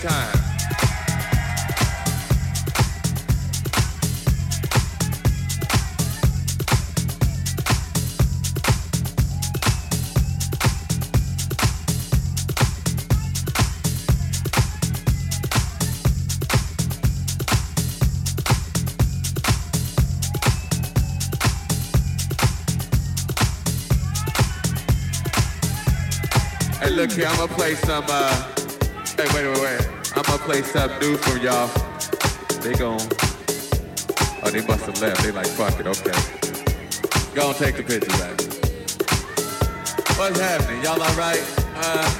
Time. Hey, look here, I'm gonna play some. uh Hey, wait, gonna play some new for y'all. They gon' Oh, they must have left. They like, fuck it, okay. Go and take the picture back. What's happening? Y'all alright? Uh.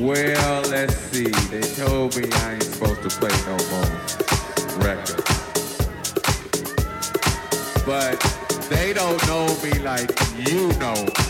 Well, let's see. They told me I ain't supposed to play no more records. But they don't know me like you know. Yeah,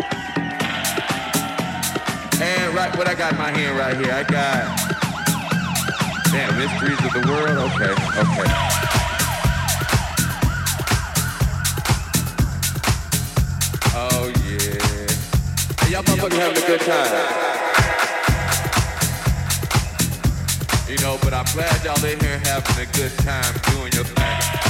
And right, what I got in my hand right here, I got, damn, Mysteries of the World, okay, okay. Oh yeah. Hey, y'all motherfuckers having a good time. You know, but I'm glad y'all in here having a good time doing your thing.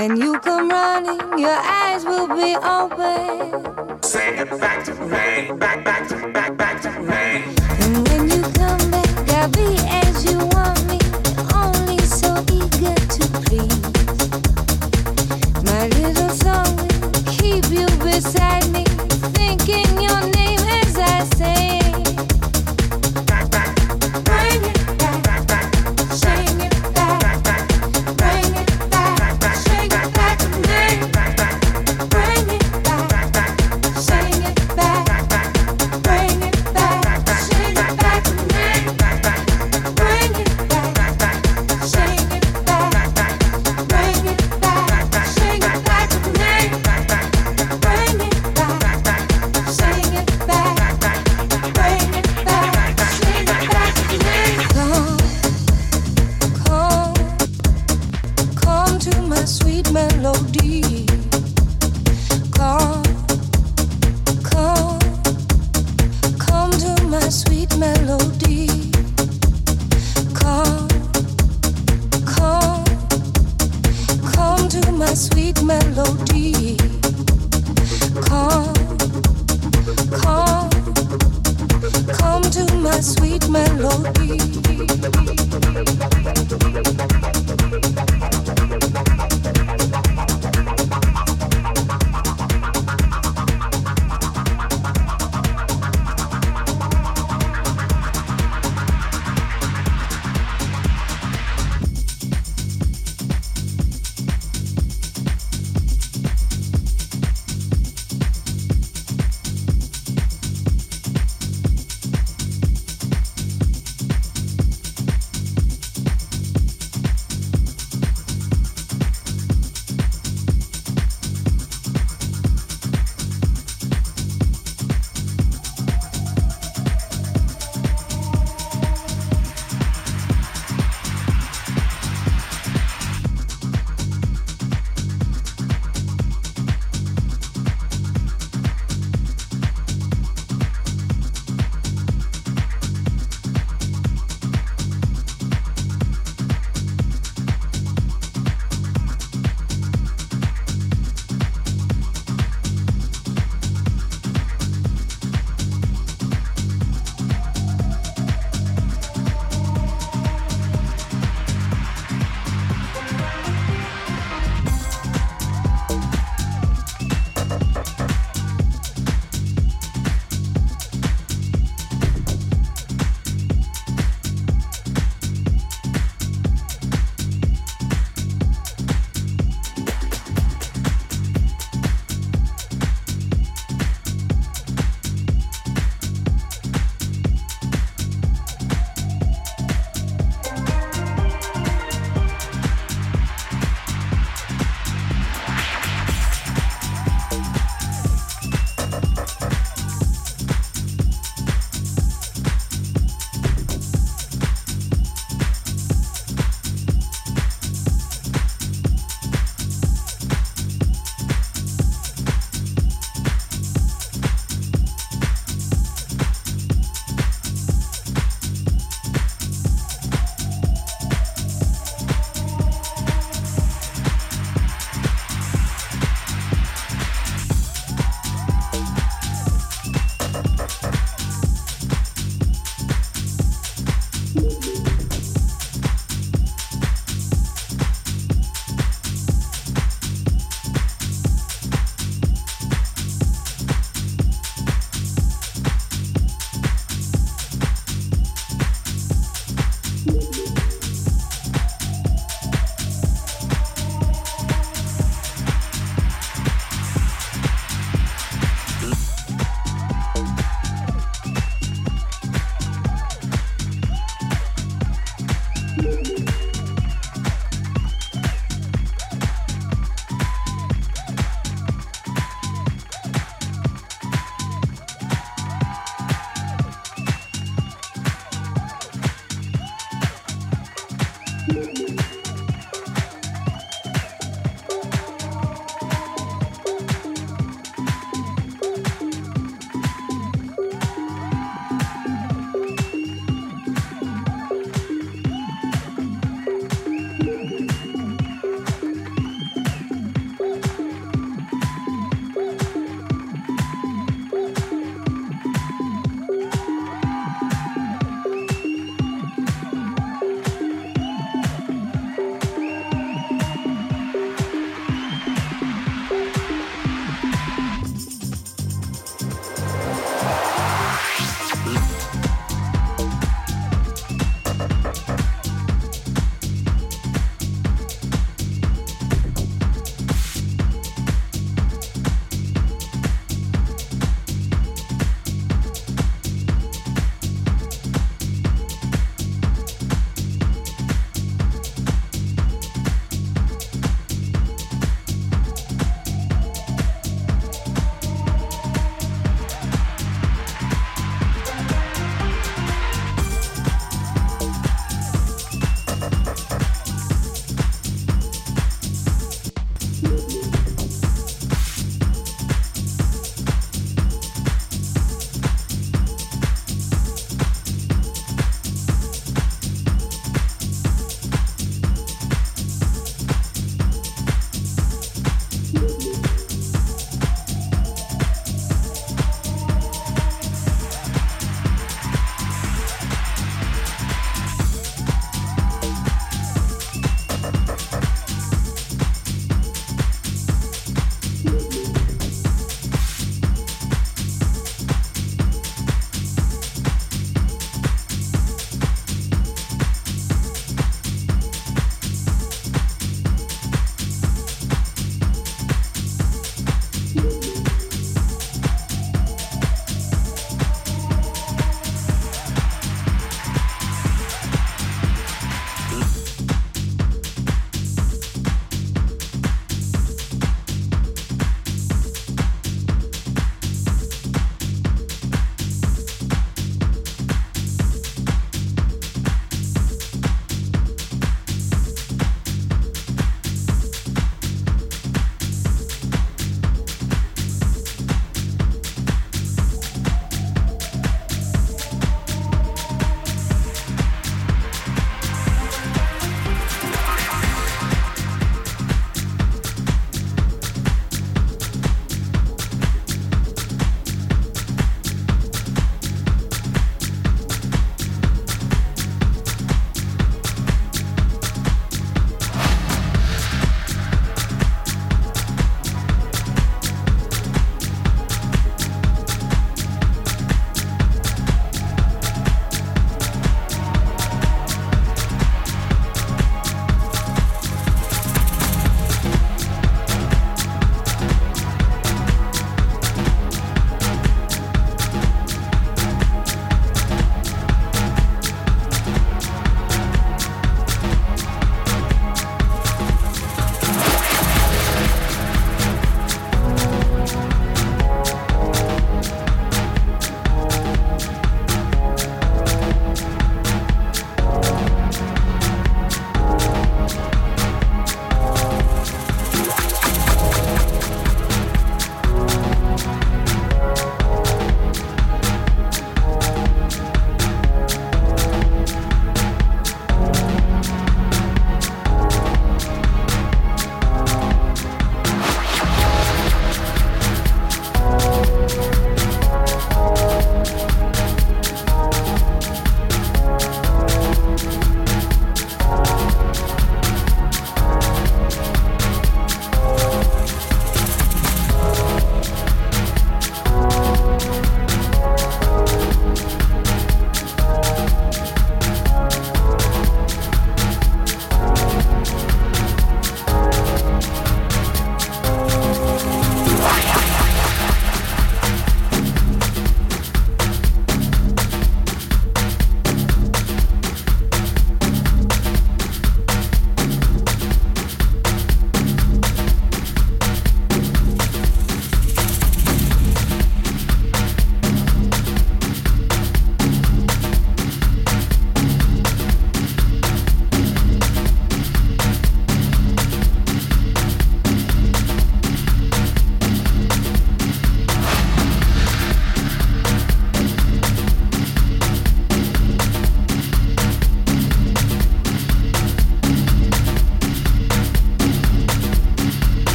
and you come running, your eyes will be open. Say it back to me, back, back.